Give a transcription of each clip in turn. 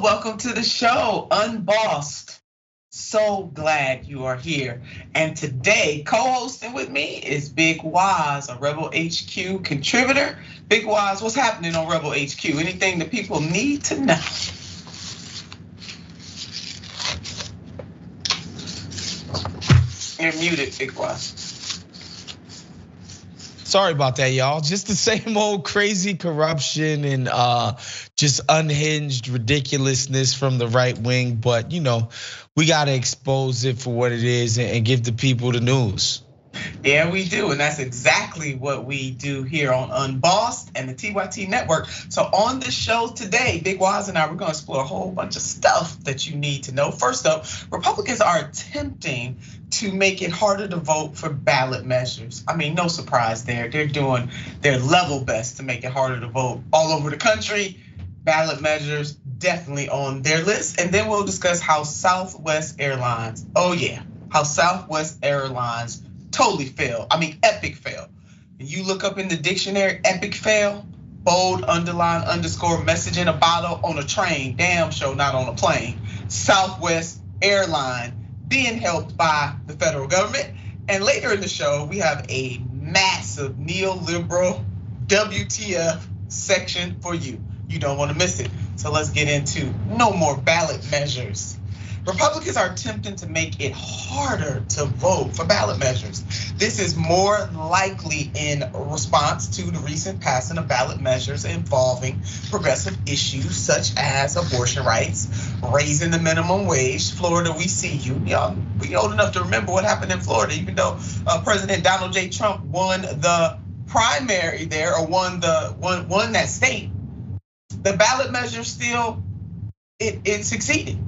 Welcome to the show, Unbossed. So glad you are here. And today, co-hosting with me is Big Waz, a Rebel HQ contributor. Big Waz, what's happening on Rebel HQ? Anything that people need to know? You're muted, Big Waz. Sorry about that, y'all. Just the same old crazy corruption and uh, just unhinged ridiculousness from the right wing. But you know, we gotta expose it for what it is and give the people the news. Yeah, we do. And that's exactly what we do here on Unbossed and the TYT network. So, on the show today, Big Waz and I, we're going to explore a whole bunch of stuff that you need to know. First up, Republicans are attempting to make it harder to vote for ballot measures. I mean, no surprise there. They're doing their level best to make it harder to vote all over the country. Ballot measures definitely on their list. And then we'll discuss how Southwest Airlines, oh yeah, how Southwest Airlines totally failed. I mean, epic fail. You look up in the dictionary, epic fail, bold, underline, underscore, message in a bottle on a train, damn show, not on a plane. Southwest Airline being helped by the federal government. And later in the show, we have a massive neoliberal WTF section for you. You don't want to miss it. So let's get into no more ballot measures. Republicans are attempting to make it harder to vote for ballot measures. This is more likely in response to the recent passing of ballot measures involving progressive issues such as abortion rights, raising the minimum wage. Florida, we see you. Y'all, we old enough to remember what happened in Florida, even though uh, President Donald J. Trump won the primary there or won the won, won that state. The ballot measure still it, it succeeded.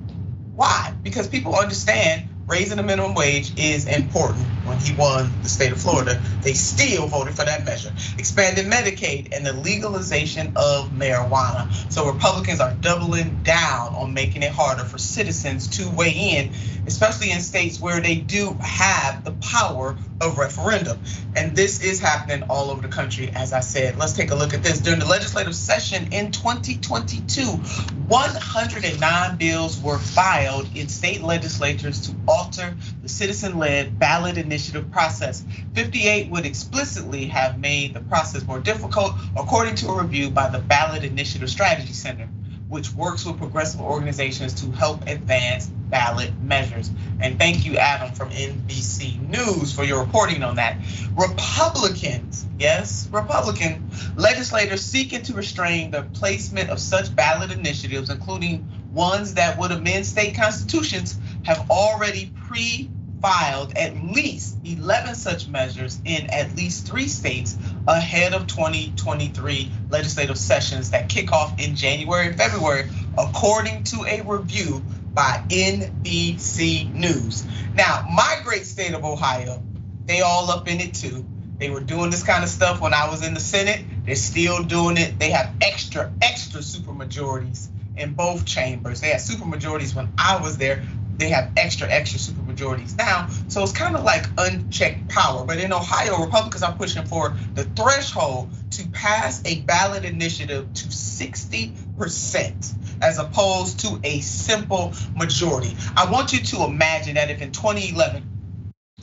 Why? Because people understand raising the minimum wage is important. When he won the state of Florida, they still voted for that measure. Expanded Medicaid and the legalization of marijuana. So Republicans are doubling down on making it harder for citizens to weigh in, especially in states where they do have the power of referendum. And this is happening all over the country, as I said. Let's take a look at this. During the legislative session in 2022, 109 bills were filed in state legislatures to alter the citizen led ballot initiative process. 58 would explicitly have made the process more difficult, according to a review by the Ballot Initiative Strategy Center which works with progressive organizations to help advance ballot measures. And thank you, Adam from NBC News, for your reporting on that. Republicans, yes, Republican legislators seeking to restrain the placement of such ballot initiatives, including ones that would amend state constitutions, have already pre filed at least 11 such measures in at least three states ahead of 2023 legislative sessions that kick off in January and February, according to a review by NBC News. Now, my great state of Ohio, they all up in it too. They were doing this kind of stuff when I was in the Senate. They're still doing it. They have extra, extra super majorities in both chambers. They had super majorities when I was there they have extra, extra super majorities now. So it's kind of like unchecked power. But in Ohio, Republicans are pushing for the threshold to pass a ballot initiative to 60% as opposed to a simple majority. I want you to imagine that if in 2011,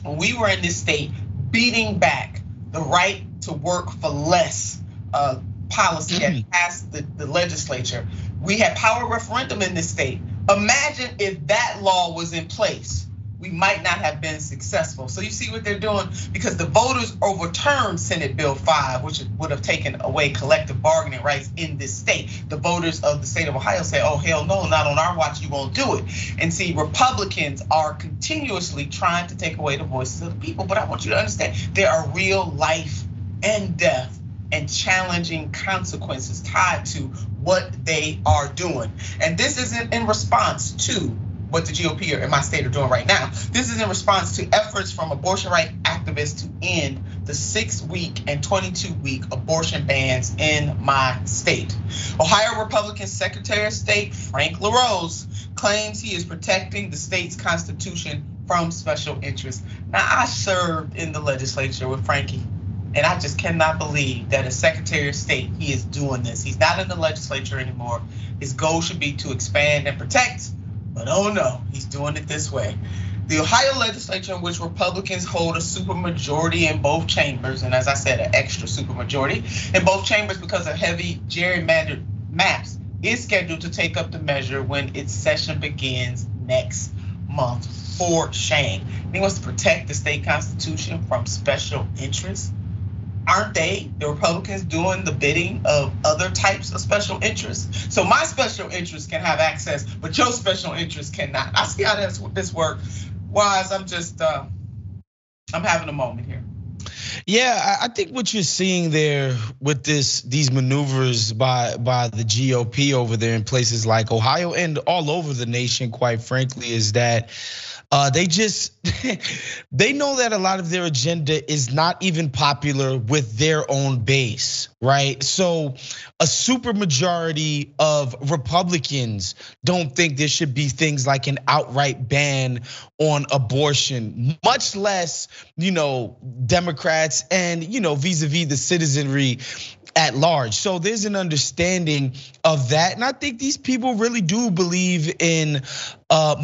when we were in this state beating back the right to work for less uh, policy that mm. passed the, the legislature, we had power referendum in this state Imagine if that law was in place, we might not have been successful. So you see what they're doing because the voters overturned Senate Bill 5, which would have taken away collective bargaining rights in this state. The voters of the state of Ohio say, oh, hell no, not on our watch, you won't do it. And see, Republicans are continuously trying to take away the voices of the people. But I want you to understand there are real life and death and challenging consequences tied to what they are doing. And this isn't in response to what the GOP or in my state are doing right now. This is in response to efforts from abortion right activists to end the six week and 22 week abortion bans in my state. Ohio Republican Secretary of State Frank LaRose claims he is protecting the state's constitution from special interests. Now, I served in the legislature with Frankie And I just cannot believe that as Secretary of State, he is doing this. He's not in the legislature anymore. His goal should be to expand and protect, but oh no, he's doing it this way. The Ohio legislature, in which Republicans hold a supermajority in both chambers, and as I said, an extra supermajority in both chambers because of heavy gerrymandered maps, is scheduled to take up the measure when its session begins next month for shame. He wants to protect the state constitution from special interests. Aren't they, the Republicans, doing the bidding of other types of special interests? So my special interests can have access, but your special interests cannot. I see how this works. Waz, I'm just, uh, I'm having a moment here. Yeah, I think what you're seeing there with this these maneuvers by by the GOP over there in places like Ohio and all over the nation, quite frankly, is that they just they know that a lot of their agenda is not even popular with their own base, right? So a super majority of Republicans don't think there should be things like an outright ban on abortion, much less, you know, Democrats and you know vis-a-vis the citizenry at large. So there's an understanding of that. And I think these people really do believe in uh,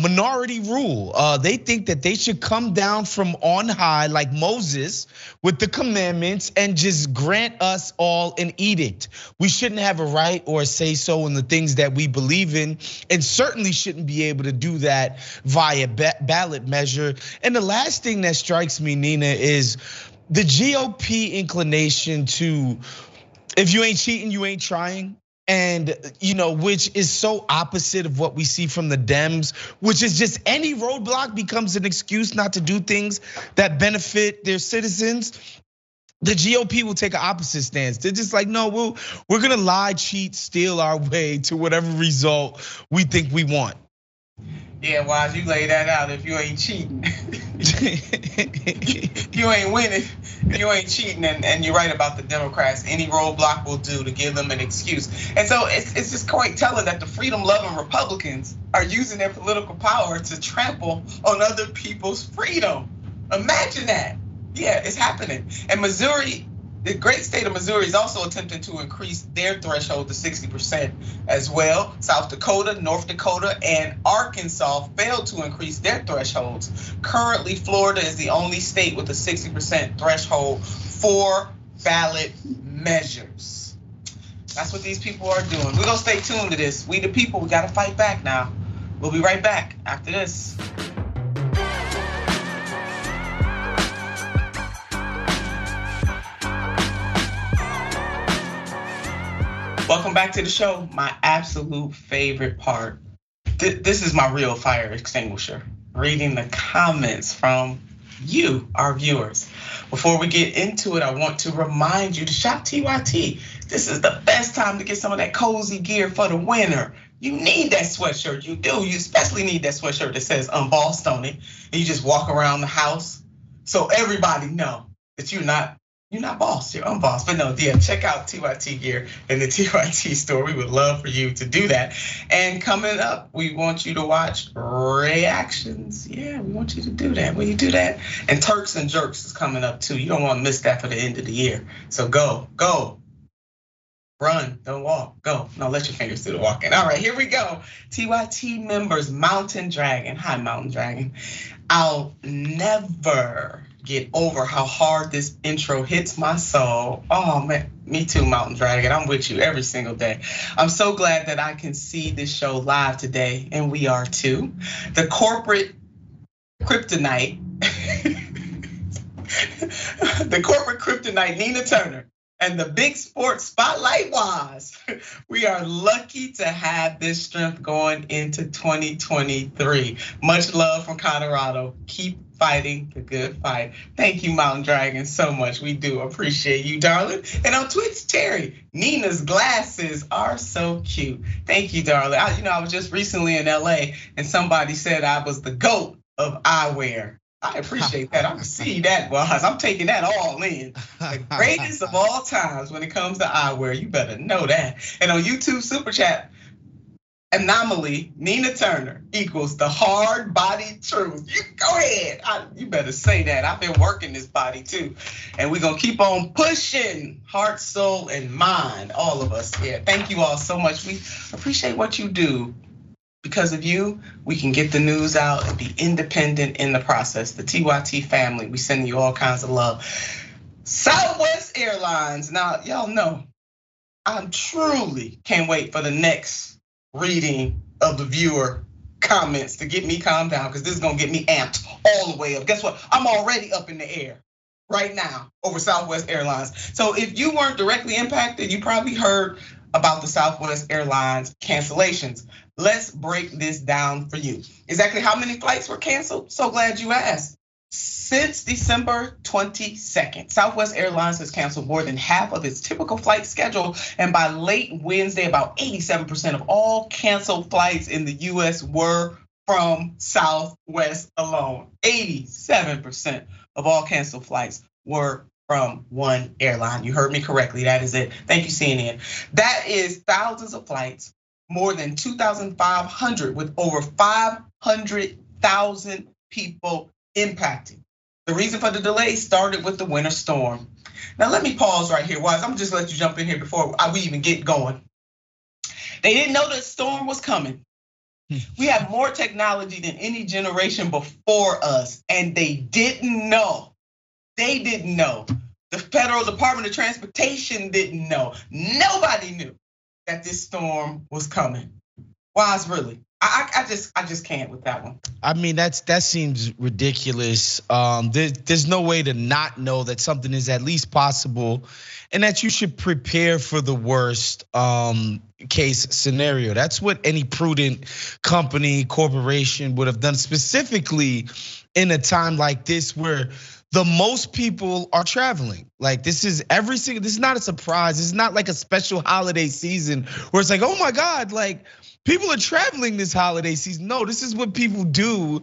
minority rule. Uh, they think that they should come down from on high, like Moses, with the commandments and just grant us all an edict. We shouldn't have a right or a say so in the things that we believe in, and certainly shouldn't be able to do that via ballot measure. And the last thing that strikes me, Nina, is the GOP inclination to if you ain't cheating, you ain't trying. And, you know, which is so opposite of what we see from the Dems, which is just any roadblock becomes an excuse not to do things that benefit their citizens the GOP will take an opposite stance. They're just like, no, we'll, we're gonna lie, cheat, steal our way to whatever result we think we want. Yeah, why you lay that out if you ain't cheating? you ain't winning, you ain't cheating, and, and you're right about the Democrats. Any roadblock will do to give them an excuse. And so it's, it's just quite telling that the freedom loving Republicans are using their political power to trample on other people's freedom. Imagine that. Yeah, it's happening. And Missouri the great state of Missouri is also attempting to increase their threshold to 60% as well. South Dakota, North Dakota, and Arkansas failed to increase their thresholds. Currently, Florida is the only state with a 60% threshold for ballot measures. That's what these people are doing. We're going to stay tuned to this. We, the people, we got to fight back now. We'll be right back after this. Back to the show. My absolute favorite part. This is my real fire extinguisher. Reading the comments from you, our viewers. Before we get into it, I want to remind you to shop TYT. This is the best time to get some of that cozy gear for the winter. You need that sweatshirt. You do. You especially need that sweatshirt that says unbossed on it. And you just walk around the house so everybody know that you're not you're not boss, you're unbossed. But no, yeah, check out TYT gear in the TYT store. We would love for you to do that. And coming up, we want you to watch reactions. Yeah, we want you to do that. Will you do that? And Turks and Jerks is coming up too. You don't want to miss that for the end of the year. So go, go. Run, don't walk, go. No, let your fingers do the walking. All right, here we go. TYT members, Mountain Dragon. Hi, Mountain Dragon. I'll never get over how hard this intro hits my soul. Oh man, me too, Mountain Dragon. I'm with you every single day. I'm so glad that I can see this show live today, and we are too. The corporate kryptonite, the corporate kryptonite, Nina Turner. And the big sports spotlight was we are lucky to have this strength going into 2023. Much love from Colorado. Keep fighting the good fight. Thank you, Mountain Dragon, so much. We do appreciate you, darling. And on Twitch, Terry, Nina's glasses are so cute. Thank you, darling. I, you know, I was just recently in LA and somebody said I was the GOAT of eyewear. I appreciate that. I can see that, boss. I'm taking that all in. The greatest of all times when it comes to eyewear. You better know that. And on YouTube Super Chat, anomaly, Nina Turner equals the hard body truth. You go ahead. I, you better say that. I've been working this body too. And we're gonna keep on pushing heart, soul, and mind, all of us. Yeah. Thank you all so much. We appreciate what you do. Because of you, we can get the news out and be independent in the process. The TYT family, we send you all kinds of love. Southwest Airlines. Now, y'all know, I truly can't wait for the next reading of the viewer comments to get me calmed down because this is gonna get me amped all the way up. Guess what? I'm already up in the air right now over Southwest Airlines. So if you weren't directly impacted, you probably heard about the Southwest Airlines cancellations. Let's break this down for you. Exactly how many flights were canceled? So glad you asked. Since December 22nd, Southwest Airlines has canceled more than half of its typical flight schedule. And by late Wednesday, about 87% of all canceled flights in the US were from Southwest alone. 87% of all canceled flights were from one airline. You heard me correctly. That is it. Thank you, CNN. That is thousands of flights, more than 2,500, with over 500,000 people impacted. The reason for the delay started with the winter storm. Now let me pause right here, Waz. I'm just let you jump in here before we even get going. They didn't know the storm was coming. Hmm. We have more technology than any generation before us, and they didn't know. They didn't know. The Federal Department of Transportation didn't know. Nobody knew that this storm was coming. Waz, really? I, I just I just can't with that one. I mean that's that seems ridiculous. Um, there, there's no way to not know that something is at least possible, and that you should prepare for the worst um, case scenario. That's what any prudent company corporation would have done, specifically in a time like this where the most people are traveling. Like this is every single. This is not a surprise. It's not like a special holiday season where it's like, oh my god, like People are traveling this holiday season. No, this is what people do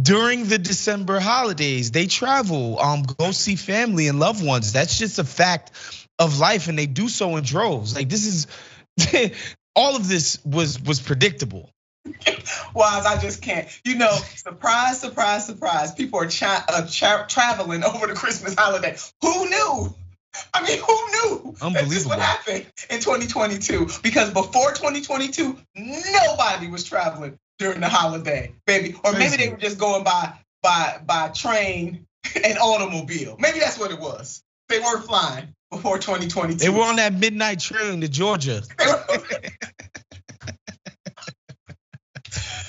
during the December holidays. They travel, um, go see family and loved ones. That's just a fact of life, and they do so in droves. Like this is all of this was was predictable. Waz, I just can't. You know, surprise, surprise, surprise. People are tra- uh, tra- traveling over the Christmas holiday. Who knew? I mean, who knew? Unbelievable. This what happened in 2022. Because before 2022, nobody was traveling during the holiday, baby. Or maybe they were just going by by by train and automobile. Maybe that's what it was. They weren't flying before 2022. They were on that midnight train to Georgia.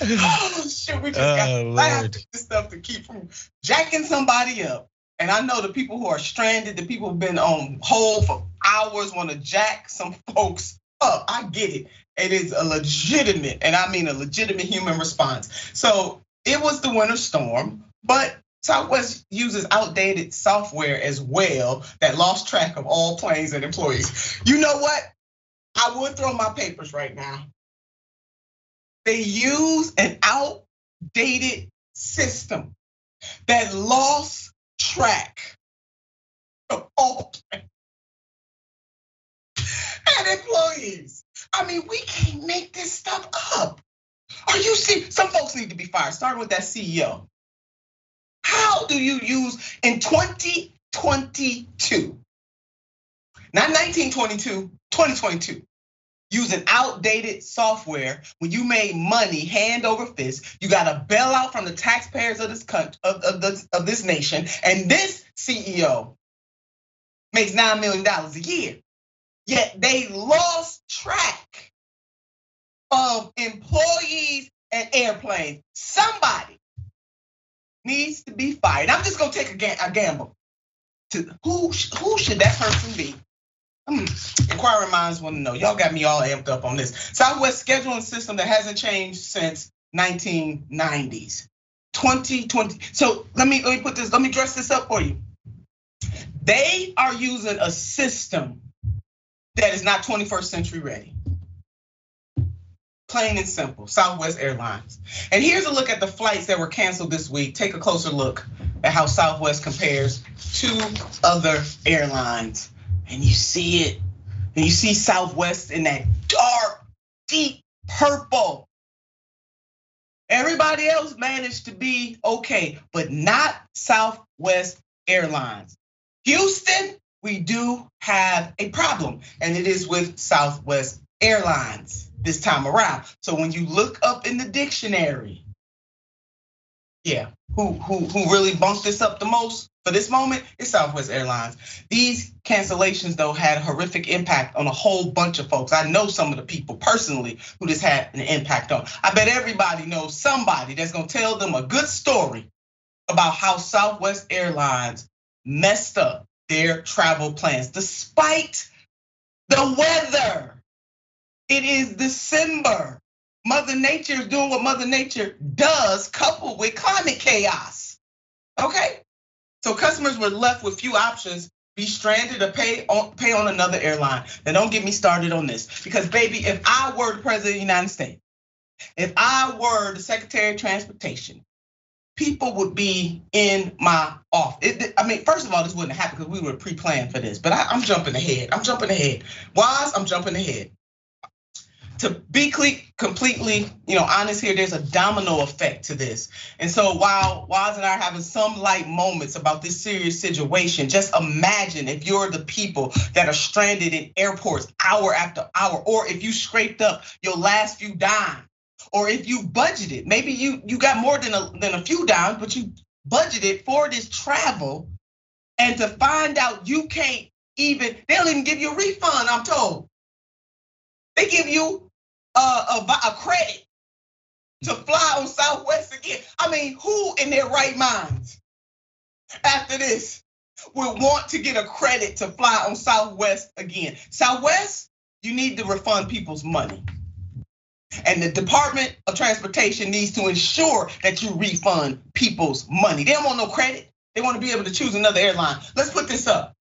oh shit, we just oh, got this stuff to keep from jacking somebody up. And I know the people who are stranded, the people who've been on hold for hours, want to jack some folks up. I get it. It is a legitimate, and I mean a legitimate human response. So it was the winter storm, but Southwest uses outdated software as well that lost track of all planes and employees. You know what? I would throw my papers right now. They use an outdated system that lost track of all and employees. I mean, we can't make this stuff up. Are you see? Some folks need to be fired, starting with that CEO. How do you use in 2022, not 1922, 2022, using outdated software when you made money hand over fist. You got a bailout from the taxpayers of this country, of, of, this, of this nation, and this CEO makes nine million dollars a year. Yet they lost track of employees and airplanes. Somebody needs to be fired. I'm just gonna take a, gamble. To who who should that person be? Inquiring minds want to know. Y'all got me all amped up on this. Southwest scheduling system that hasn't changed since 1990s. 2020. So let me let me put this. Let me dress this up for you. They are using a system that is not 21st century ready. Plain and simple. Southwest Airlines. And here's a look at the flights that were canceled this week. Take a closer look at how Southwest compares to other airlines and you see it, and you see Southwest in that dark, deep purple. Everybody else managed to be okay, but not Southwest Airlines. Houston, we do have a problem, and it is with Southwest Airlines this time around. So when you look up in the dictionary, yeah, who who who really bumped this up the most for this moment is Southwest Airlines. These cancellations though had a horrific impact on a whole bunch of folks. I know some of the people personally who this had an impact on. I bet everybody knows somebody that's gonna tell them a good story about how Southwest Airlines messed up their travel plans despite the weather. It is December. Mother Nature is doing what Mother Nature does, coupled with climate chaos. Okay? So customers were left with few options be stranded or pay on pay on another airline. Now don't get me started on this because baby, if I were the president of the United States, if I were the Secretary of Transportation, people would be in my office. I mean, first of all, this wouldn't happen because we were pre-planned for this. But I, am jumping ahead. I'm jumping ahead. Waz, I'm jumping ahead to be completely, you know, honest here, there's a domino effect to this. And so while Waz and I are having some light moments about this serious situation, just imagine if you're the people that are stranded in airports hour after hour, or if you scraped up your last few dimes, or if you budgeted, maybe you you got more than a than a few dimes, but you budgeted for this travel, and to find out you can't even, they don't even give you a refund, I'm told. They give you a, a, credit to fly on Southwest again. I mean, who in their right minds after this would want to get a credit to fly on Southwest again? Southwest, you need to refund people's money. And the Department of Transportation needs to ensure that you refund people's money. They don't want no credit. They want to be able to choose another airline. Let's put this up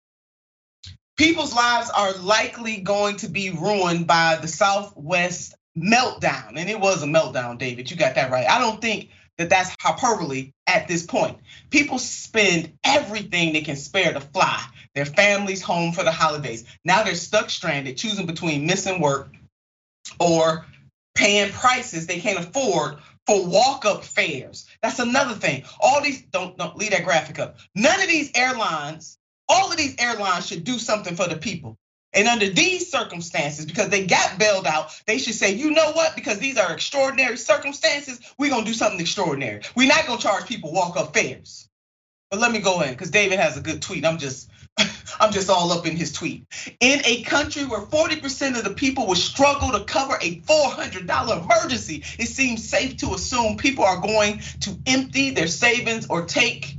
people's lives are likely going to be ruined by the Southwest meltdown. And it was a meltdown, David. You got that right. I don't think that that's hyperbole at this point. People spend everything they can spare to fly their families home for the holidays. Now they're stuck stranded, choosing between missing work or paying prices they can't afford for walk-up fares. That's another thing. All these don't, don't leave that graphic up. None of these airlines all of these airlines should do something for the people. And under these circumstances, because they got bailed out, they should say, you know what? Because these are extraordinary circumstances, we're gonna do something extraordinary. We're not gonna charge people walk up fares. But let me go in, because David has a good tweet. I'm just, I'm just all up in his tweet. In a country where 40% of the people would struggle to cover a $400 emergency, it seems safe to assume people are going to empty their savings or take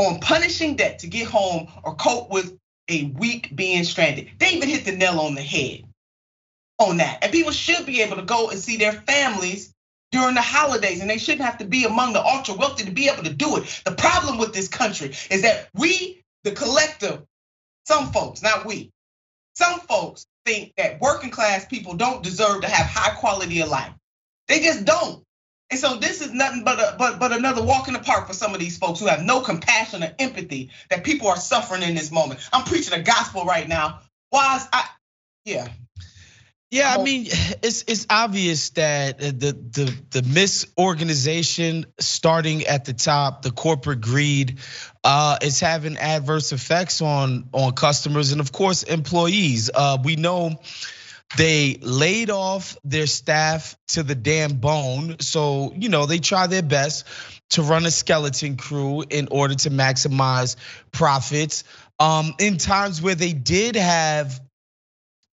on punishing debt to get home or cope with a week being stranded. They even hit the nail on the head on that. And people should be able to go and see their families during the holidays, and they shouldn't have to be among the ultra wealthy to be able to do it. The problem with this country is that we, the collective, some folks, not we, some folks think that working class people don't deserve to have high quality of life. They just don't. And so this is nothing but a, but but another walk in the park for some of these folks who have no compassion or empathy that people are suffering in this moment. I'm preaching the gospel right now. Why I yeah. Yeah, I mean, it's it's obvious that the the the misorganization starting at the top, the corporate greed, uh, is having adverse effects on on customers and of course employees. Uh, we know they laid off their staff to the damn bone. So, you know, they try their best to run a skeleton crew in order to maximize profits. Um, in times where they did have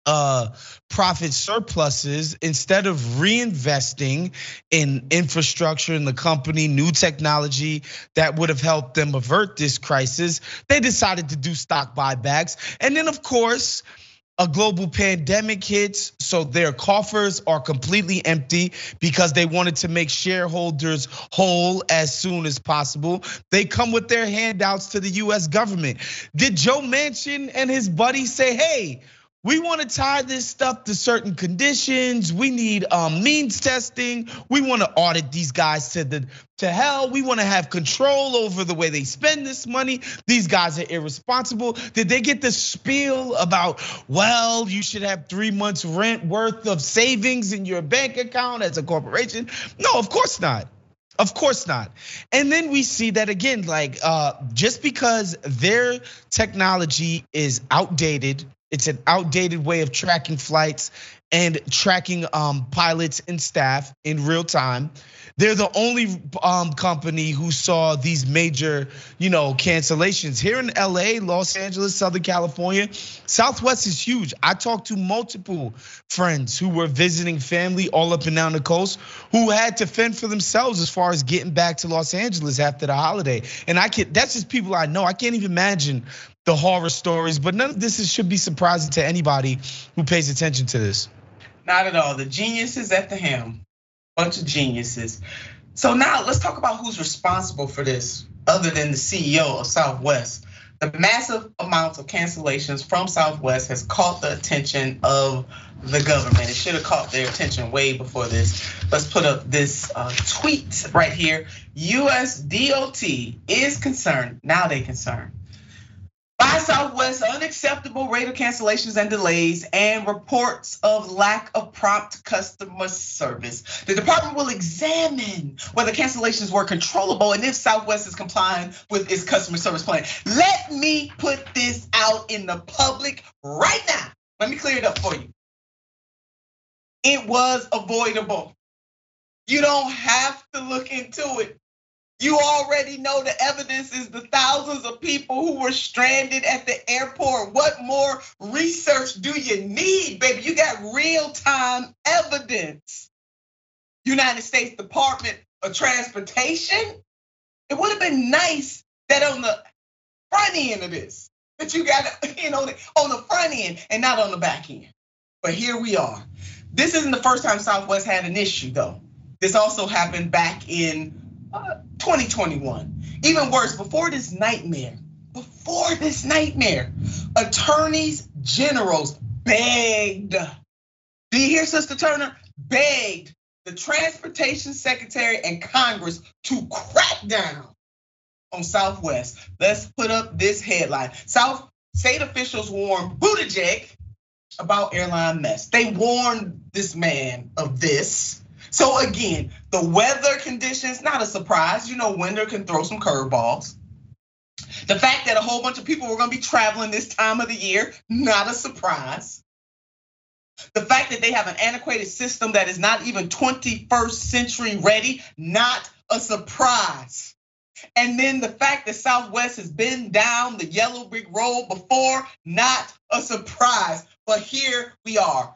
uh, profit surpluses instead of reinvesting in infrastructure in the company, new technology that would have helped them avert this crisis. They decided to do stock buybacks. And then, of course, a global pandemic hits, so their coffers are completely empty because they wanted to make shareholders whole as soon as possible. They come with their handouts to the US government. Did Joe Manchin and his buddy say, hey, We want to tie this stuff to certain conditions. We need um, means testing. We want to audit these guys to the to hell. We want to have control over the way they spend this money. These guys are irresponsible. Did they get the spiel about, well, you should have three months rent worth of savings in your bank account as a corporation? No, of course not. Of course not. And then we see that again, like uh, just because their technology is outdated, it's an outdated way of tracking flights and tracking um, pilots and staff in real time. They're the only um, company who saw these major, you know, cancellations here in LA, Los Angeles, Southern California. Southwest is huge. I talked to multiple friends who were visiting family all up and down the coast who had to fend for themselves as far as getting back to Los Angeles after the holiday. And I can that's just people I know. I can't even imagine the horror stories, but none of this is, should be surprising to anybody who pays attention to this. Not at all. The geniuses at the helm bunch of geniuses. So now let's talk about who's responsible for this, other than the CEO of Southwest. The massive amounts of cancellations from Southwest has caught the attention of the government. It should have caught their attention way before this. Let's put up this uh, tweet right here. US DOT is concerned, now they concerned, by Southwest unacceptable rate of cancellations and delays and reports of lack of prompt customer service. The department will examine whether cancellations were controllable and if Southwest is complying with its customer service plan. Let me put this out in the public right now. Let me clear it up for you. It was avoidable. You don't have to look into it. You already know the evidence is the thousands of people who were stranded at the airport. What more research do you need, baby? You got real time evidence. United States Department of Transportation. It would have been nice that on the front end of this, that you got you know, on the front end and not on the back end. But here we are. This isn't the first time Southwest had an issue, though. This also happened back in 2021. Even worse, before this nightmare, before this nightmare, attorneys generals begged. Do you hear, Sister Turner? Begged the transportation secretary and Congress to crack down on Southwest. Let's put up this headline. South state officials warn Buttigieg about airline mess. They warned this man of this. So again, the weather conditions, not a surprise. You know, winter can throw some curveballs. The fact that a whole bunch of people were gonna be traveling this time of the year, not a surprise. The fact that they have an antiquated system that is not even 21st century ready, not a surprise. And then the fact that Southwest has been down the yellow brick road before, not a surprise. But here we are,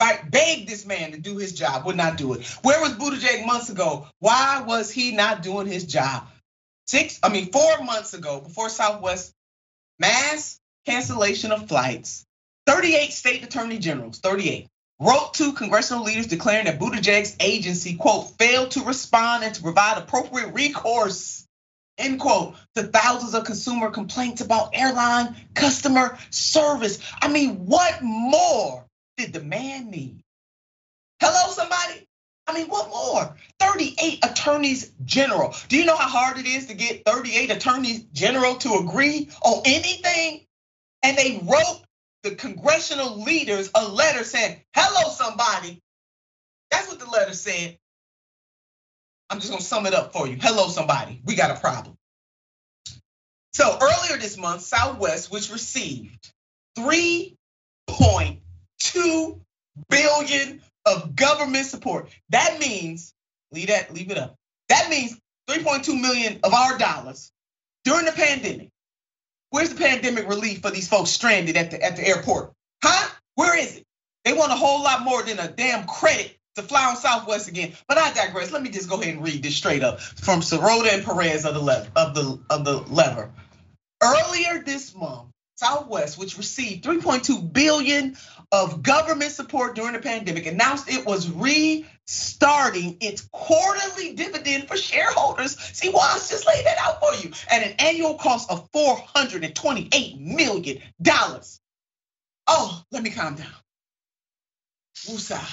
Right, begged this man to do his job, would not do it. Where was Buttigieg months ago? Why was he not doing his job? Six, I mean, four months ago, before Southwest mass cancellation of flights, 38 state attorney generals, 38, wrote to congressional leaders declaring that Buttigieg's agency, quote, failed to respond and to provide appropriate recourse, end quote, to thousands of consumer complaints about airline customer service. I mean, what more did the man need? Hello, somebody? I mean, what more? 38 attorneys general. Do you know how hard it is to get 38 attorneys general to agree on anything? And they wrote the congressional leaders a letter saying, hello, somebody. That's what the letter said. I'm just gonna sum it up for you. Hello, somebody. We got a problem. So earlier this month, Southwest, which received 3.2 two billion of government support. That means, leave that, leave it up. That means 3.2 million of our dollars during the pandemic. Where's the pandemic relief for these folks stranded at the at the airport? Huh? Where is it? They want a whole lot more than a damn credit to fly on Southwest again. But I digress. Let me just go ahead and read this straight up from Sirota and Perez of the lever of the of the lever. Earlier this month, Southwest, which received 3.2 billion of government support during the pandemic, announced it was restarting its quarterly dividend for shareholders. See, I just laid that out for you at an annual cost of 428 million dollars. Oh, let me calm down. Woosah.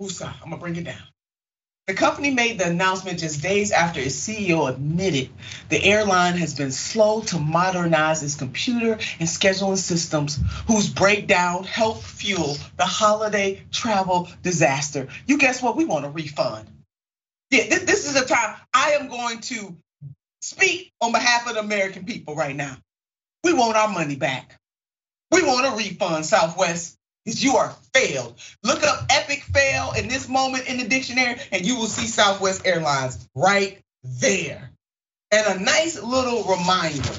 Woosah. I'm gonna bring it down. The company made the announcement just days after its CEO admitted the airline has been slow to modernize its computer and scheduling systems, whose breakdown helped fuel the holiday travel disaster. You guess what? We want a refund. Yeah, this is a time I am going to speak on behalf of the American people right now. We want our money back. We want a refund, Southwest you are failed. Look up epic fail in this moment in the dictionary, and you will see Southwest Airlines right there. And a nice little reminder.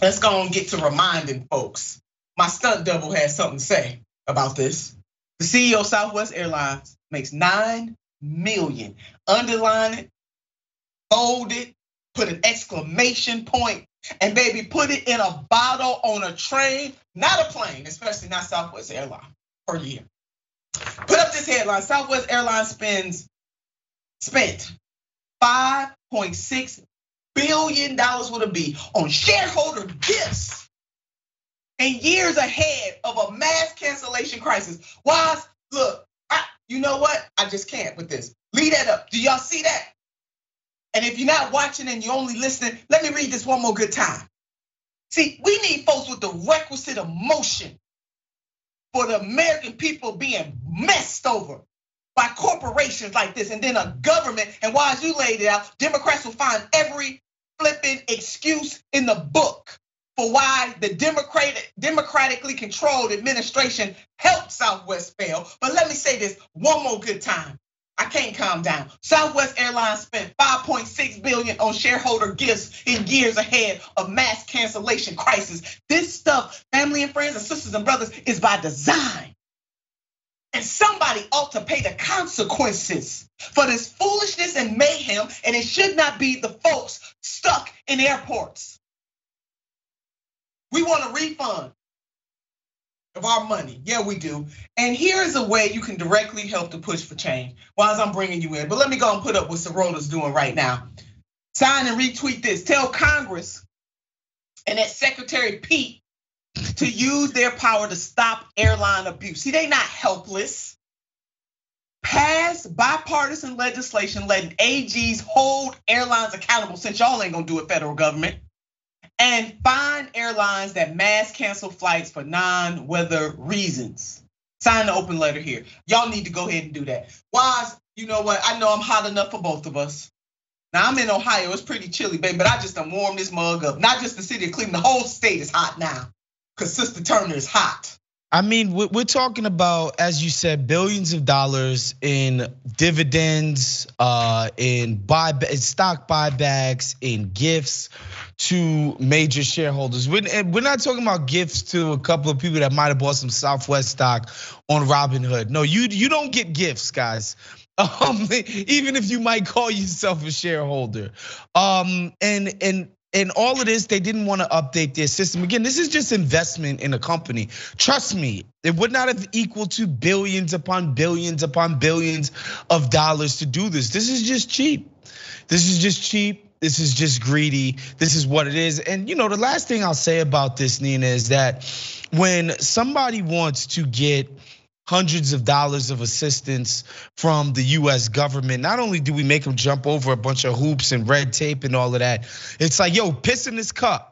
Let's go and get to reminding folks. My stunt double has something to say about this. The CEO of Southwest Airlines makes nine million. Underline it, bold it, put an exclamation point and baby, put it in a bottle on a train, not a plane, especially not Southwest Airlines per year. Put up this headline: Southwest Airlines spends spent 5.6 billion dollars would it be on shareholder gifts and years ahead of a mass cancellation crisis. Why? Look, I, you know what? I just can't with this. Lead that up. Do y'all see that? And if you're not watching and you're only listening, let me read this one more good time. See, we need folks with the requisite emotion for the American people being messed over by corporations like this and then a government. And why, as you laid it out, Democrats will find every flipping excuse in the book for why the Democratic, democratically controlled administration helped Southwest fail. But let me say this one more good time. I can't calm down. Southwest Airlines spent 5.6 billion on shareholder gifts in years ahead of mass cancellation crisis. This stuff, family and friends and sisters and brothers, is by design. And somebody ought to pay the consequences for this foolishness and mayhem, and it should not be the folks stuck in airports. We want a refund of our money. Yeah, we do. And here is a way you can directly help to push for change while I'm bringing you in. But let me go and put up what Sirota's doing right now. Sign and retweet this. Tell Congress and that Secretary Pete to use their power to stop airline abuse. See, they not helpless. Pass bipartisan legislation letting AGs hold airlines accountable since y'all ain't gonna do it, federal government and fine airlines that mass cancel flights for non-weather reasons. Sign the open letter here. Y'all need to go ahead and do that. Waz, you know what? I know I'm hot enough for both of us. Now I'm in Ohio, it's pretty chilly, baby, but I just done warm this mug up. Not just the city of Cleveland, the whole state is hot now. Cause Sister Turner is hot. I mean, we're talking about, as you said, billions of dollars in dividends, uh, in buy stock buybacks, in gifts to major shareholders. We're not talking about gifts to a couple of people that might have bought some Southwest stock on Robinhood. No, you you don't get gifts, guys. Um, even if you might call yourself a shareholder. Um, and and and all of this, they didn't want to update their system. Again, this is just investment in a company. Trust me, it would not have equal to billions upon billions upon billions of dollars to do this. This is just cheap. This is just cheap. This is just greedy. This is what it is. And you know, the last thing I'll say about this, Nina, is that when somebody wants to get hundreds of dollars of assistance from the US government. Not only do we make them jump over a bunch of hoops and red tape and all of that, it's like, yo, piss in this cup.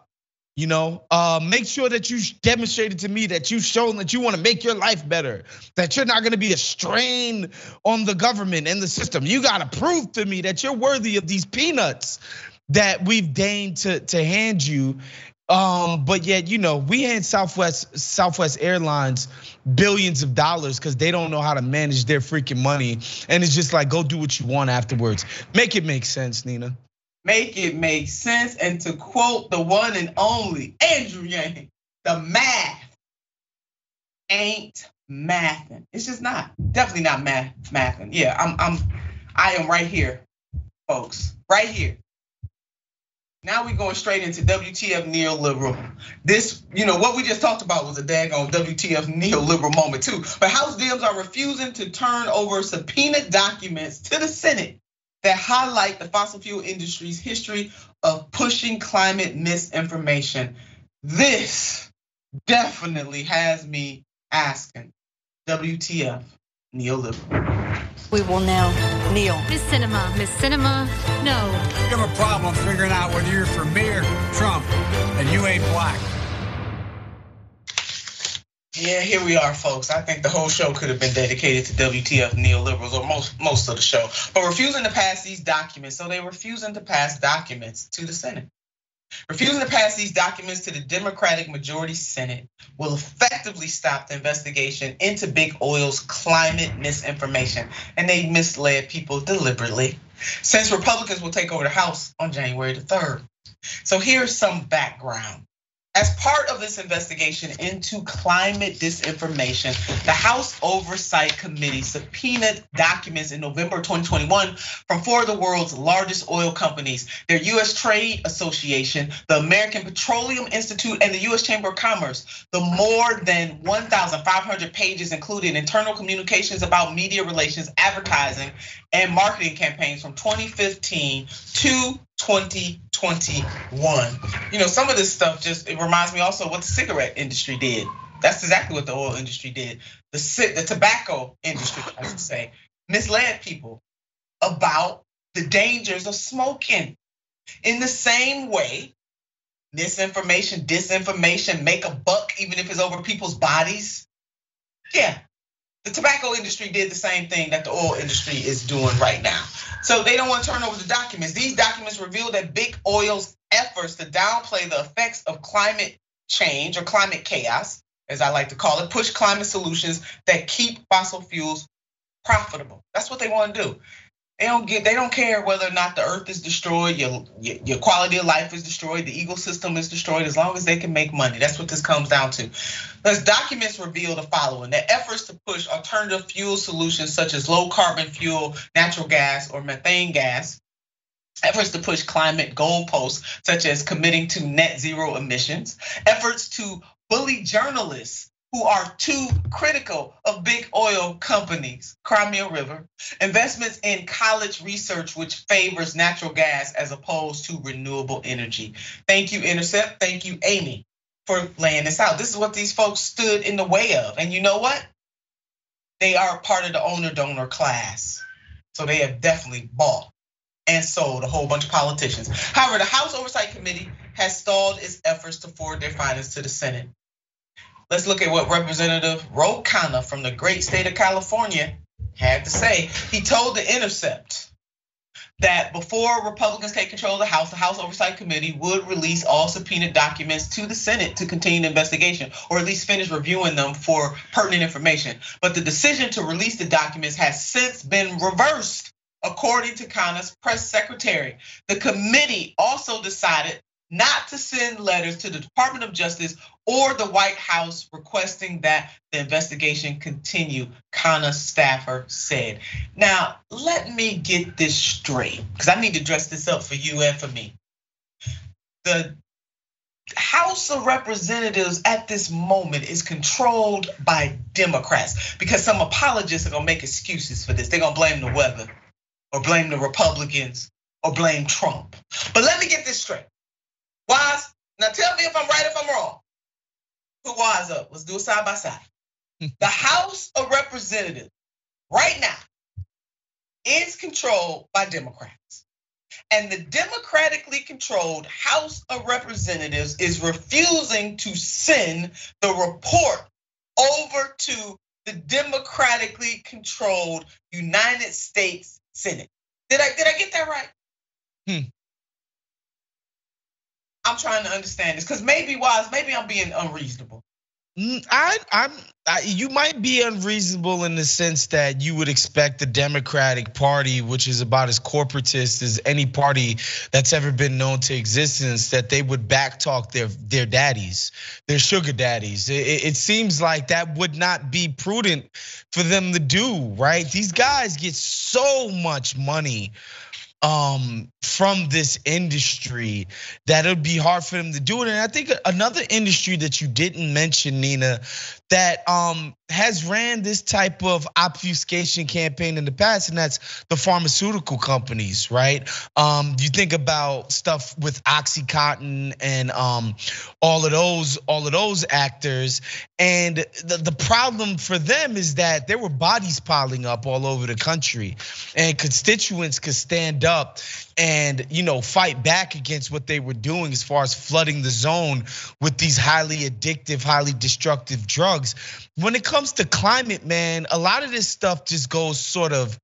You know, uh, make sure that you demonstrated to me that you've shown that you want to make your life better, that you're not going to be a strain on the government and the system. You got to prove to me that you're worthy of these peanuts that we've deigned to, to hand you. Um, but yet, you know, we hand Southwest Southwest Airlines billions of dollars because they don't know how to manage their freaking money, and it's just like go do what you want afterwards. Make it make sense, Nina. Make it make sense, and to quote the one and only Andrew Yang, the math ain't mathing. It's just not. Definitely not math mathing. Yeah, I'm I'm I am right here, folks. Right here. Now we're going straight into WTF neoliberal. This, you know, what we just talked about was a daggone WTF neoliberal moment too. But House Dems are refusing to turn over subpoenaed documents to the Senate that highlight the fossil fuel industry's history of pushing climate misinformation. This definitely has me asking, WTF, neoliberal? We will now kneel. Miss Sinema, Miss Sinema, no. You have a problem figuring out whether you're for me or Trump, and you ain't black. Yeah, here we are, folks. I think the whole show could have been dedicated to WTF neoliberals, or most most of the show. But refusing to pass these documents, so they're refusing to pass documents to the Senate. Refusing to pass these documents to the Democratic majority Senate will effectively stop the investigation into big oil's climate misinformation, and they misled people deliberately. Since Republicans will take over the House on January the 3rd. So here's some background. As part of this investigation into climate disinformation, the House Oversight Committee subpoenaed documents in November 2021 from four of the world's largest oil companies, their US Trade Association, the American Petroleum Institute, and the US Chamber of Commerce. The more than 1,500 pages included internal communications about media relations, advertising, and marketing campaigns from 2015 to 2021. You know, some of this stuff just it reminds me also what the cigarette industry did. That's exactly what the oil industry did. The the tobacco industry, I should say, misled people about the dangers of smoking. In the same way, misinformation, disinformation, make a buck even if it's over people's bodies. Yeah, the tobacco industry did the same thing that the oil industry is doing right now. So they don't want to turn over the documents. These documents reveal that big oil's efforts to downplay the effects of climate change or climate chaos, as I like to call it, push climate solutions that keep fossil fuels profitable. That's what they want to do. They don't get. They don't care whether or not the Earth is destroyed, your your quality of life is destroyed, the ecosystem is destroyed. As long as they can make money, that's what this comes down to. Those documents reveal the following: that efforts to push alternative fuel solutions such as low carbon fuel, natural gas, or methane gas. Efforts to push climate goalposts, such as committing to net zero emissions. Efforts to bully journalists who are too critical of big oil companies, Crimea River, investments in college research, which favors natural gas as opposed to renewable energy. Thank you, Intercept. Thank you, Amy, for laying this out. This is what these folks stood in the way of. And you know what? They are part of the owner donor class. So they have definitely bought and sold a whole bunch of politicians. However, the House Oversight Committee has stalled its efforts to forward their findings to the Senate. Let's look at what Representative Ro Khanna from the great state of California had to say. He told The Intercept that before Republicans take control of the House, the House Oversight Committee would release all subpoenaed documents to the Senate to continue the investigation, or at least finish reviewing them for pertinent information. But the decision to release the documents has since been reversed, according to Khanna's press secretary. The committee also decided not to send letters to the Department of Justice or the White House requesting that the investigation continue, Khanna staffer said. Now, let me get this straight, because I need to dress this up for you and for me. The House of Representatives at this moment is controlled by Democrats because some apologists are gonna make excuses for this. They're gonna blame the weather or blame the Republicans or blame Trump. But let me get this straight. Wise, now tell me if I'm right, if I'm wrong. Put wise up. Let's do it side by side. the House of Representatives right now is controlled by Democrats. And the democratically controlled House of Representatives is refusing to send the report over to the democratically controlled United States Senate. Did I did I get that right? Hmm. I'm trying to understand this because maybe wise, maybe I'm being unreasonable. I, I'm. I, you might be unreasonable in the sense that you would expect the Democratic Party, which is about as corporatist as any party that's ever been known to existence, that they would backtalk their their daddies, their sugar daddies. It, it seems like that would not be prudent for them to do, right? These guys get so much money um, from this industry that it would be hard for them to do it. And I think another industry that you didn't mention, Nina, that um, has ran this type of obfuscation campaign in the past, and that's the pharmaceutical companies, right? Um, you think about stuff with OxyContin and um, all of those, all of those actors, and the, the problem for them is that there were bodies piling up all over the country, and constituents could stand up and you know fight back against what they were doing as far as flooding the zone with these highly addictive highly destructive drugs. When it comes to climate man a lot of this stuff just goes sort of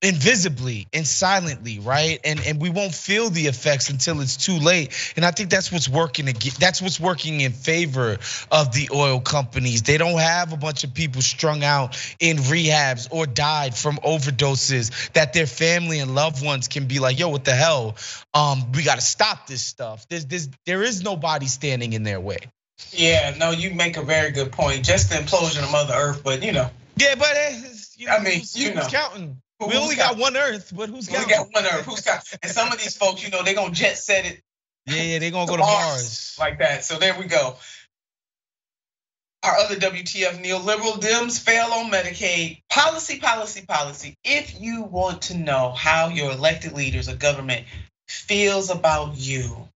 invisibly and silently, right? And and we won't feel the effects until it's too late. And I think that's what's working that's what's working in favor of the oil companies. They don't have a bunch of people strung out in rehabs or died from overdoses that their family and loved ones can be like, "Yo, what the hell? Um we got to stop this stuff." There's there's there is nobody standing in their way. Yeah, no, you make a very good point. Just the implosion of Mother Earth, but you know. Yeah, but you know, I mean, you know, counting we only got, got, one Earth, but who's got? Got one Earth. Who's got? And some of these folks, you know, they're gonna jet set it. Yeah, yeah, they're gonna to go to Mars, Mars like that. So there we go. Our other WTF neoliberal Dems fail on Medicaid. Policy, policy, policy. If you want to know how your elected leaders of government feels about you,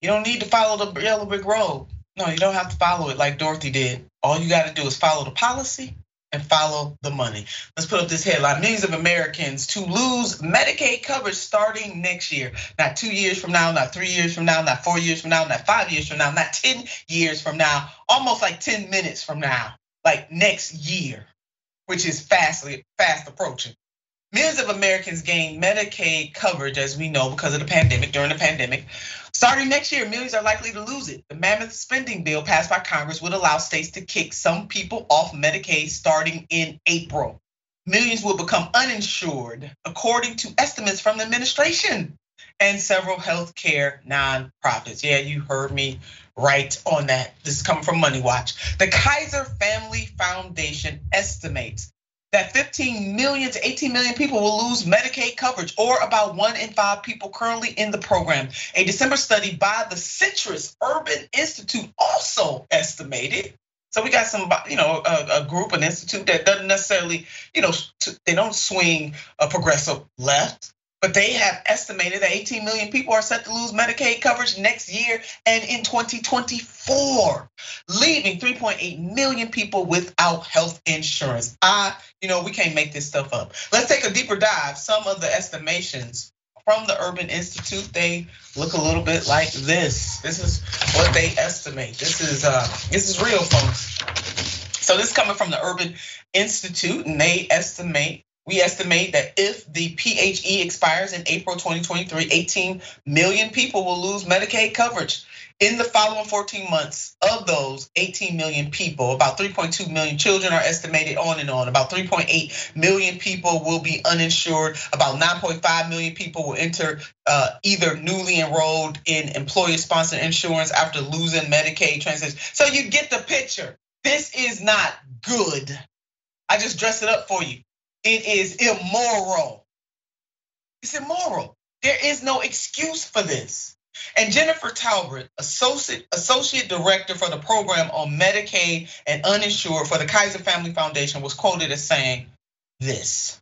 you don't need to follow the yellow brick road. No, you don't have to follow it like Dorothy did. All you got to do is follow the policy and follow the money. Let's put up this headline. Millions of Americans to lose Medicaid coverage starting next year. Not two years from now, not three years from now, not four years from now, not five years from now, not 10 years from now, almost like 10 minutes from now, like next year, which is fastly fast approaching. Millions of Americans gain Medicaid coverage, as we know, because of the pandemic, during the pandemic. Starting next year, millions are likely to lose it. The mammoth spending bill passed by Congress would allow states to kick some people off Medicaid starting in April. Millions will become uninsured, according to estimates from the administration and several healthcare nonprofits. Yeah, you heard me right on that. This is coming from Money Watch. The Kaiser Family Foundation estimates that 15 million to 18 million people will lose Medicaid coverage, or about one in five people currently in the program. A December study by the Citrus Urban Institute also estimated. So we got some, you know, a, a group, an institute that doesn't necessarily, you know, they don't swing a progressive left but they have estimated that 18 million people are set to lose Medicaid coverage next year and in 2024, leaving 3.8 million people without health insurance. I, you know, we can't make this stuff up. Let's take a deeper dive. Some of the estimations from the Urban Institute, they look a little bit like this. This is what they estimate. This is uh this is real folks. So this is coming from the Urban Institute, and they estimate we estimate that if the PHE expires in April 2023, 18 million people will lose Medicaid coverage. In the following 14 months, of those 18 million people, about 3.2 million children are estimated on and on. About 3.8 million people will be uninsured. About 9.5 million people will enter uh, either newly enrolled in employer sponsored insurance after losing Medicaid transition. So you get the picture. This is not good. I just dress it up for you. It is immoral. It's immoral. There is no excuse for this. And Jennifer Tolbert, associate, associate director for the program on Medicaid and uninsured for the Kaiser Family Foundation, was quoted as saying this.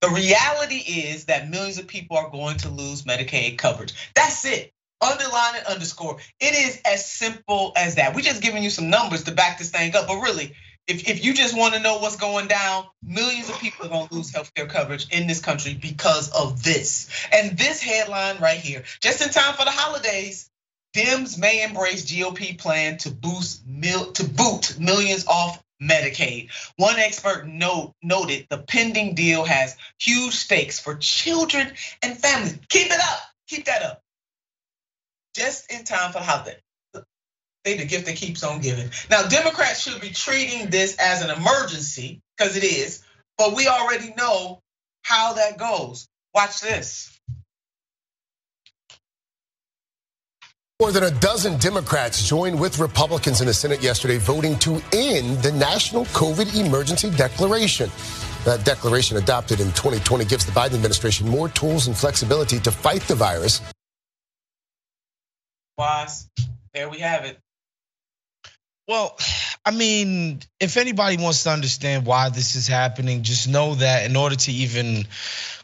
The reality is that millions of people are going to lose Medicaid coverage. That's it. Underline and underscore. It is as simple as that. We're just giving you some numbers to back this thing up, but really, if, if you just want to know what's going down, millions of people are going to lose healthcare coverage in this country because of this. And this headline right here, just in time for the holidays, Dems may embrace GOP plan to boost mil, to boot millions off Medicaid. One expert note, noted the pending deal has huge stakes for children and families. Keep it up. Keep that up. Just in time for the holiday. They the gift that keeps on giving. Now, Democrats should be treating this as an emergency because it is, but we already know how that goes. Watch this. More than a dozen Democrats joined with Republicans in the Senate yesterday voting to end the national COVID emergency declaration. That declaration adopted in 2020 gives the Biden administration more tools and flexibility to fight the virus. Wise, there we have it. Well, I mean, if anybody wants to understand why this is happening, just know that in order to even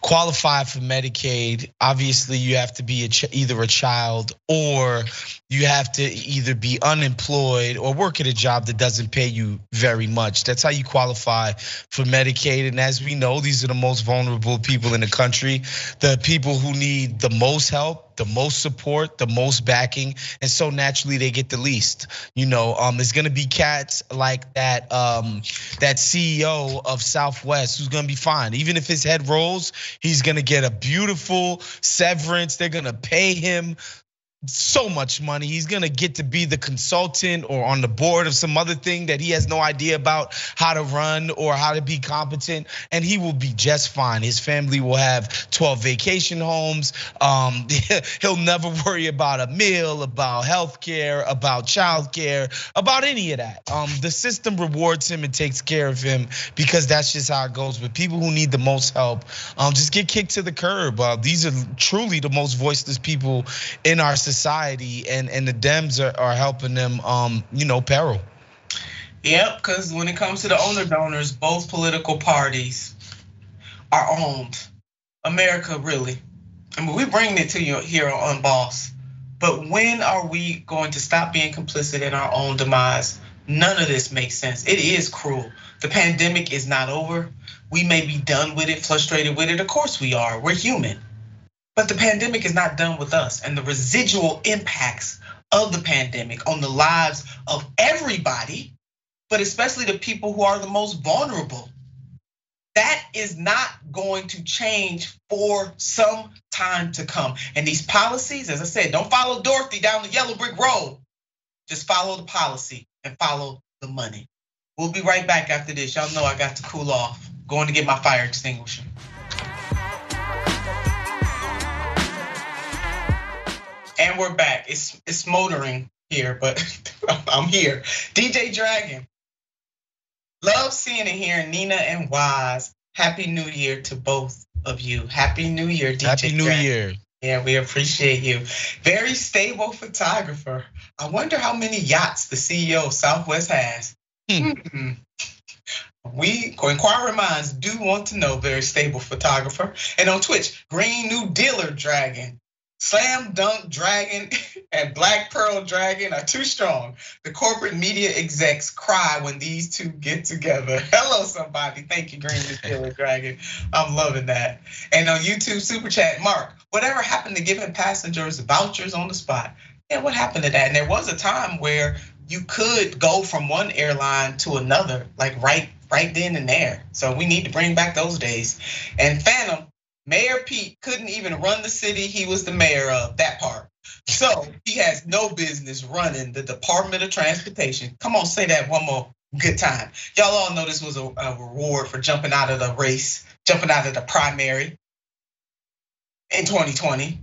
qualify for Medicaid, obviously you have to be a ch- either a child or you have to either be unemployed or work at a job that doesn't pay you very much. That's how you qualify for Medicaid. And as we know, these are the most vulnerable people in the country, the people who need the most help the most support, the most backing, and so naturally they get the least. You know, um, it's gonna be cats like that, um, that CEO of Southwest who's gonna be fine. Even if his head rolls, he's gonna get a beautiful severance. They're gonna pay him so much money. He's gonna get to be the consultant or on the board of some other thing that he has no idea about how to run or how to be competent, and he will be just fine. His family will have 12 vacation homes. Um, he'll never worry about a meal, about health care, about child care, about any of that. Um, the system rewards him and takes care of him because that's just how it goes. But people who need the most help, um, just get kicked to the curb. Uh, these are truly the most voiceless people in our society society, and and the Dems are, are helping them, um, you know, peril. Yep, because when it comes to the owner donors, both political parties are owned. America, really. I mean, we bring it to you here on Boss. But when are we going to stop being complicit in our own demise? None of this makes sense. It is cruel. The pandemic is not over. We may be done with it, frustrated with it. Of course we are. We're human. But the pandemic is not done with us, and the residual impacts of the pandemic on the lives of everybody, but especially the people who are the most vulnerable. That is not going to change for some time to come. And these policies, as I said, don't follow Dorothy down the yellow brick road. Just follow the policy and follow the money. We'll be right back after this. Y'all know I got to cool off. Going to get my fire extinguisher. And we're back. It's it's smoldering here, but I'm here. DJ Dragon. Love seeing and hearing Nina and Wise. Happy New Year to both of you. Happy New Year, DJ. Happy New Dragon. Year. Yeah, we appreciate you. Very stable photographer. I wonder how many yachts the CEO of Southwest has. Hmm. Hmm. We, inquiring minds, do want to know. Very stable photographer. And on Twitch, Green New Dealer Dragon. Slam Dunk Dragon and Black Pearl Dragon are too strong. The corporate media execs cry when these two get together. Hello, somebody. Thank you, Green Killer Dragon. I'm loving that. And on YouTube Super Chat, Mark, whatever happened to giving passengers vouchers on the spot? Yeah, what happened to that? And there was a time where you could go from one airline to another, like right, right then and there. So we need to bring back those days. And Phantom, Mayor Pete couldn't even run the city he was the mayor of, that part. So he has no business running the Department of Transportation. Come on, say that one more good time. Y'all all know this was a, a reward for jumping out of the race, jumping out of the primary in 2020,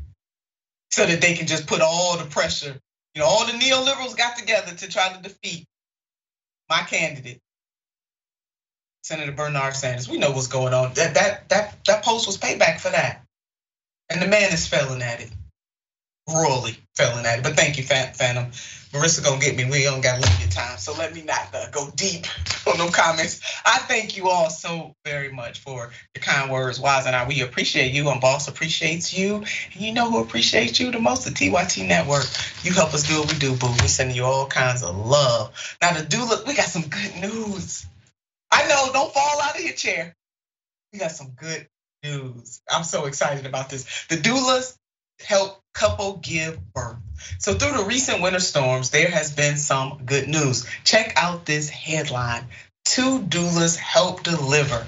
so that they can just put all the pressure. You know, all the neoliberals got together to try to defeat my candidate. Senator Bernard Sanders. We know what's going on. That that that that post was payback for that, and the man is failing at it, royally failing at it. But thank you, Phantom. Marissa gonna get me. We don't got limited time, so let me not uh, go deep on no comments. I thank you all so very much for your kind words, Wise and I. We appreciate you, and Boss appreciates you. And you know who appreciates you the most? The TYT Network. You help us do what we do, boo. We send you all kinds of love. Now to do look, we got some good news. I know, don't fall out of your chair. We got some good news. I'm so excited about this. The doulas help couple give birth. So through the recent winter storms, there has been some good news. Check out this headline. Two doulas help deliver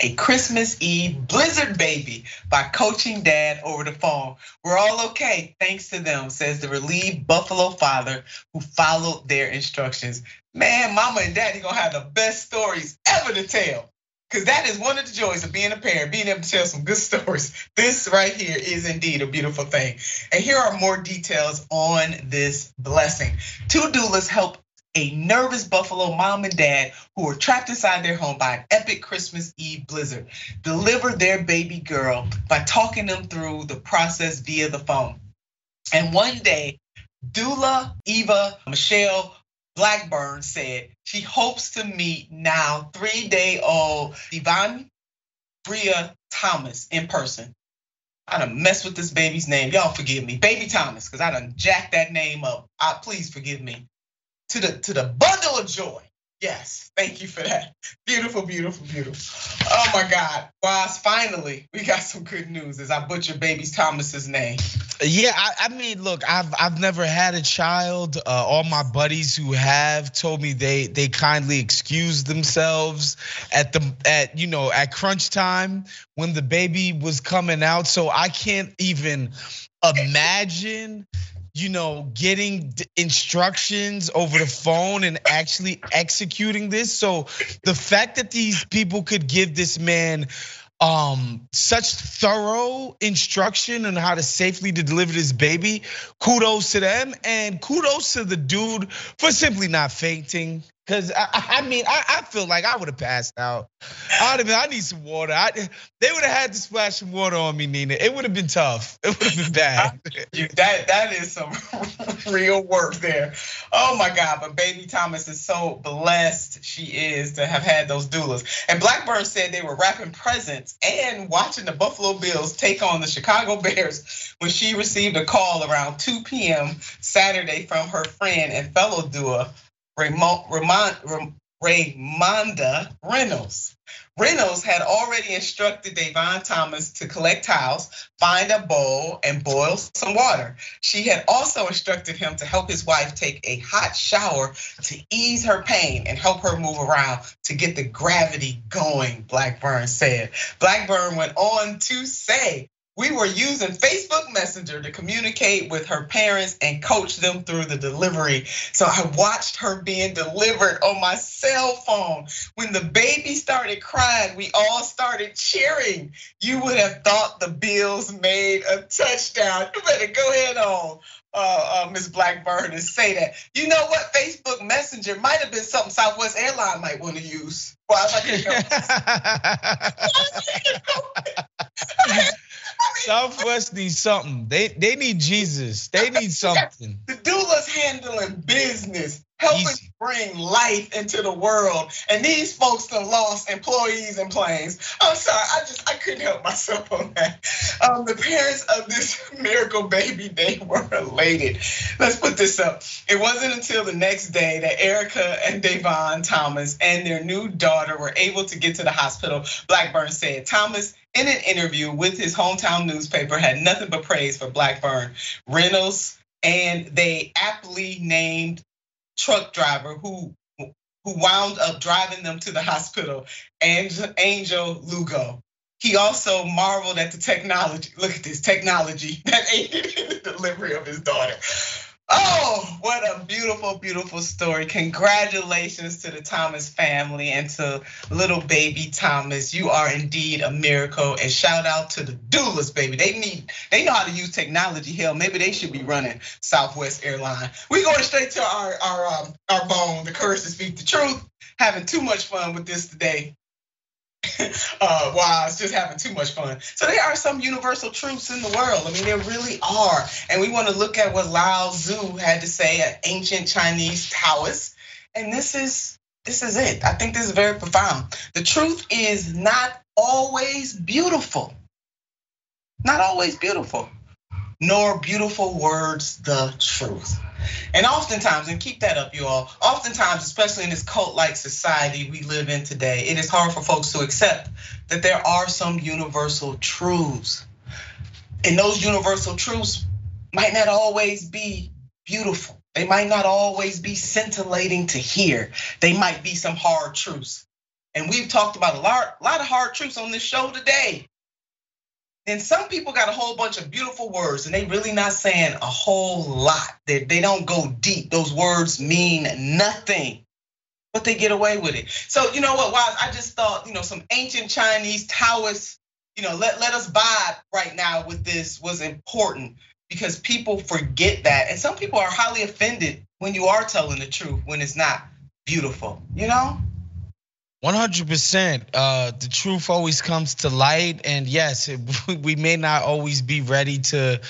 a Christmas Eve blizzard baby by coaching dad over the phone. We're all okay thanks to them, says the relieved Buffalo father who followed their instructions. Man, mama and daddy gonna have the best stories ever to tell. Cause that is one of the joys of being a parent, being able to tell some good stories. This right here is indeed a beautiful thing. And here are more details on this blessing. Two doulas help a nervous Buffalo mom and dad who were trapped inside their home by an epic Christmas Eve blizzard delivered their baby girl by talking them through the process via the phone. And one day, doula Eva Michelle Blackburn said she hopes to meet now three day old Devon Bria Thomas in person. I done messed with this baby's name. Y'all forgive me. Baby Thomas, because I done jacked that name up. I, please forgive me. To the to the bundle of joy Yes, thank you for that. Beautiful, beautiful, beautiful. Oh my God, Waz, finally, we got some good news as I butcher baby's Thomas's name. Yeah, I, I, mean, look, I've I've never had a child. Uh, all my buddies who have told me they they kindly excused themselves at the at you know at crunch time when the baby was coming out. So I can't even imagine you know, getting instructions over the phone and actually executing this. So the fact that these people could give this man um such thorough instruction on how to safely deliver this baby kudos to them and kudos to the dude for simply not fainting Cause I, I mean, I, I, feel like I would have passed out. I'd have been, I need some water. I, they would have had to splash some water on me, Nina. It would have been tough. It would have been bad. that that is some real work there. Oh my God! But baby Thomas is so blessed she is to have had those doulas. And Blackburn said they were wrapping presents and watching the Buffalo Bills take on the Chicago Bears when she received a call around 2 p.m. Saturday from her friend and fellow doula Raymonda Reynolds. Reynolds had already instructed Devon Thomas to collect towels, find a bowl, and boil some water. She had also instructed him to help his wife take a hot shower to ease her pain and help her move around to get the gravity going, Blackburn said. Blackburn went on to say we were using Facebook Messenger to communicate with her parents and coach them through the delivery. So I watched her being delivered on my cell phone. When the baby started crying, we all started cheering. You would have thought the Bills made a touchdown. You better go ahead on. Uh, uh, Ms. Blackburn and say that. You know what? Facebook Messenger might have been something Southwest Airline might want to use. Well, I Southwest needs something. They they need Jesus. They need something. The doula's handling business, helping Easy. bring life into the world. And these folks have lost employees and planes. I'm sorry, I just I couldn't help myself on that. Um, the parents of this miracle baby, they were elated. Let's put this up. It wasn't until the next day that Erica and Devon Thomas and their new daughter were able to get to the hospital. Blackburn said Thomas in an interview with his hometown newspaper, had nothing but praise for Blackburn Reynolds, and they aptly named truck driver who who wound up driving them to the hospital, Angel Lugo. He also marveled at the technology. Look at this technology that aided in the delivery of his daughter. Oh, what a beautiful, beautiful story. Congratulations to the Thomas family and to little baby Thomas. You are indeed a miracle. And shout out to the doulas, baby. They need, they know how to use technology. Hell, maybe they should be running Southwest Airline. We're going straight to our our um, our bone, the courage to speak the truth. Having too much fun with this today. uh, wow, it's just having too much fun. So there are some universal truths in the world. I mean, there really are. And we want to look at what Lao Tzu had to say at ancient Chinese Taoist. And this is this is it. I think this is very profound. The truth is not always beautiful. Not always beautiful. Nor beautiful words the truth. And oftentimes, and keep that up, you all, oftentimes, especially in this cult like society we live in today, it is hard for folks to accept that there are some universal truths. And those universal truths might not always be beautiful. They might not always be scintillating to hear. They might be some hard truths. And we've talked about a lot, a lot of hard truths on this show today. And some people got a whole bunch of beautiful words and they really not saying a whole lot. They, they don't go deep. Those words mean nothing, but they get away with it. So you know what, Wise, I just thought, you know, some ancient Chinese Taoist, you know, let, let us vibe right now with this was important. because people forget that. And some people are highly offended when you are telling the truth when it's not beautiful, you know? 100%. Uh, the truth always comes to light. And yes, it, we may not always be ready to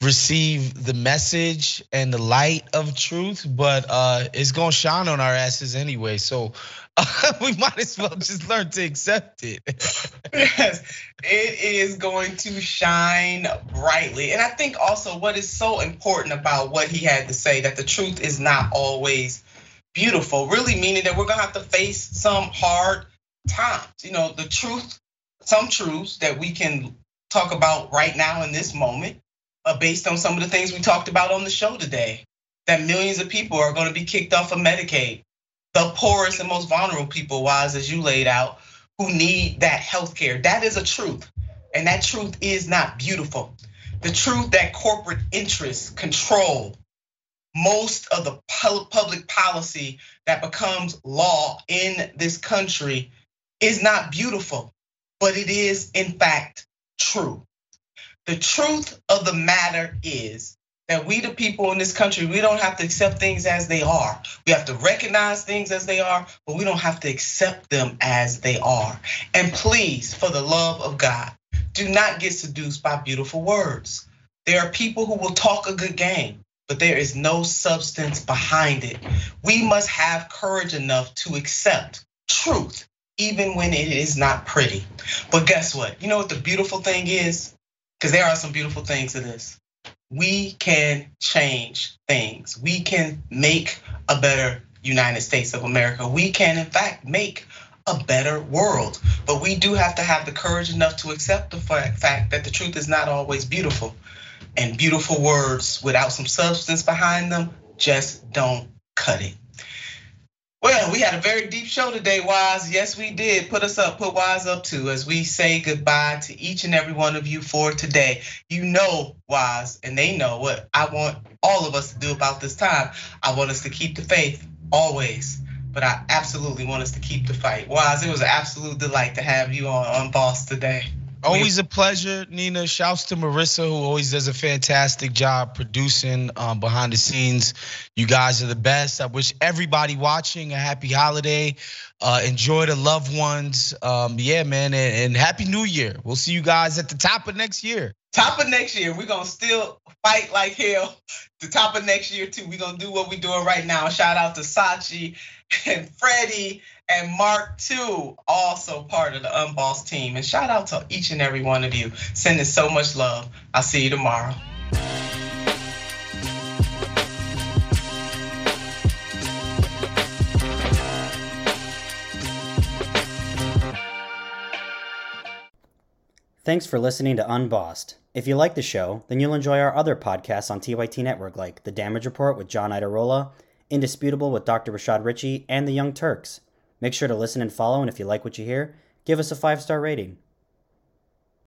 receive the message and the light of truth, but uh, it's going to shine on our asses anyway. So uh, we might as well just learn to accept it. yes, it is going to shine brightly. And I think also what is so important about what he had to say that the truth is not always beautiful, really meaning that we're gonna have to face some hard times. You know, the truth, some truths that we can talk about right now in this moment, uh, based on some of the things we talked about on the show today. That millions of people are going to be kicked off of Medicaid. The poorest and most vulnerable people, wise as you laid out, who need that health care. That is a truth. And that truth is not beautiful. The truth that corporate interests control most of the public policy that becomes law in this country is not beautiful, but it is in fact true. The truth of the matter is that we, the people in this country, we don't have to accept things as they are. We have to recognize things as they are, but we don't have to accept them as they are. And please, for the love of God, do not get seduced by beautiful words. There are people who will talk a good game but there is no substance behind it. We must have courage enough to accept truth, even when it is not pretty. But guess what? You know what the beautiful thing is? Because there are some beautiful things to this. We can change things. We can make a better United States of America. We can, in fact, make a better world. But we do have to have the courage enough to accept the fact that the truth is not always beautiful and beautiful words without some substance behind them just don't cut it. Well, we had a very deep show today, Wise. Yes, we did. Put us up, put Wise up too, as we say goodbye to each and every one of you for today. You know, Wise, and they know what I want all of us to do about this time. I want us to keep the faith always, but I absolutely want us to keep the fight. Wise, it was an absolute delight to have you on, on Boss today. Always a pleasure, Nina. Shouts to Marissa, who always does a fantastic job producing um, behind the scenes. You guys are the best. I wish everybody watching a happy holiday. Uh, enjoy the loved ones. Um, yeah, man, and, and happy New Year. We'll see you guys at the top of next year. Top of next year, we're gonna still fight like hell. The top of next year too. We're gonna do what we're doing right now. Shout out to Sachi and Freddie and Mark too, also part of the Unbossed team. And shout out to each and every one of you, sending so much love. I'll see you tomorrow. Thanks for listening to Unbossed. If you like the show, then you'll enjoy our other podcasts on TYT Network like The Damage Report with John Iadarola, Indisputable with Dr. Rashad Richey, and The Young Turks. Make sure to listen and follow, and if you like what you hear, give us a five star rating.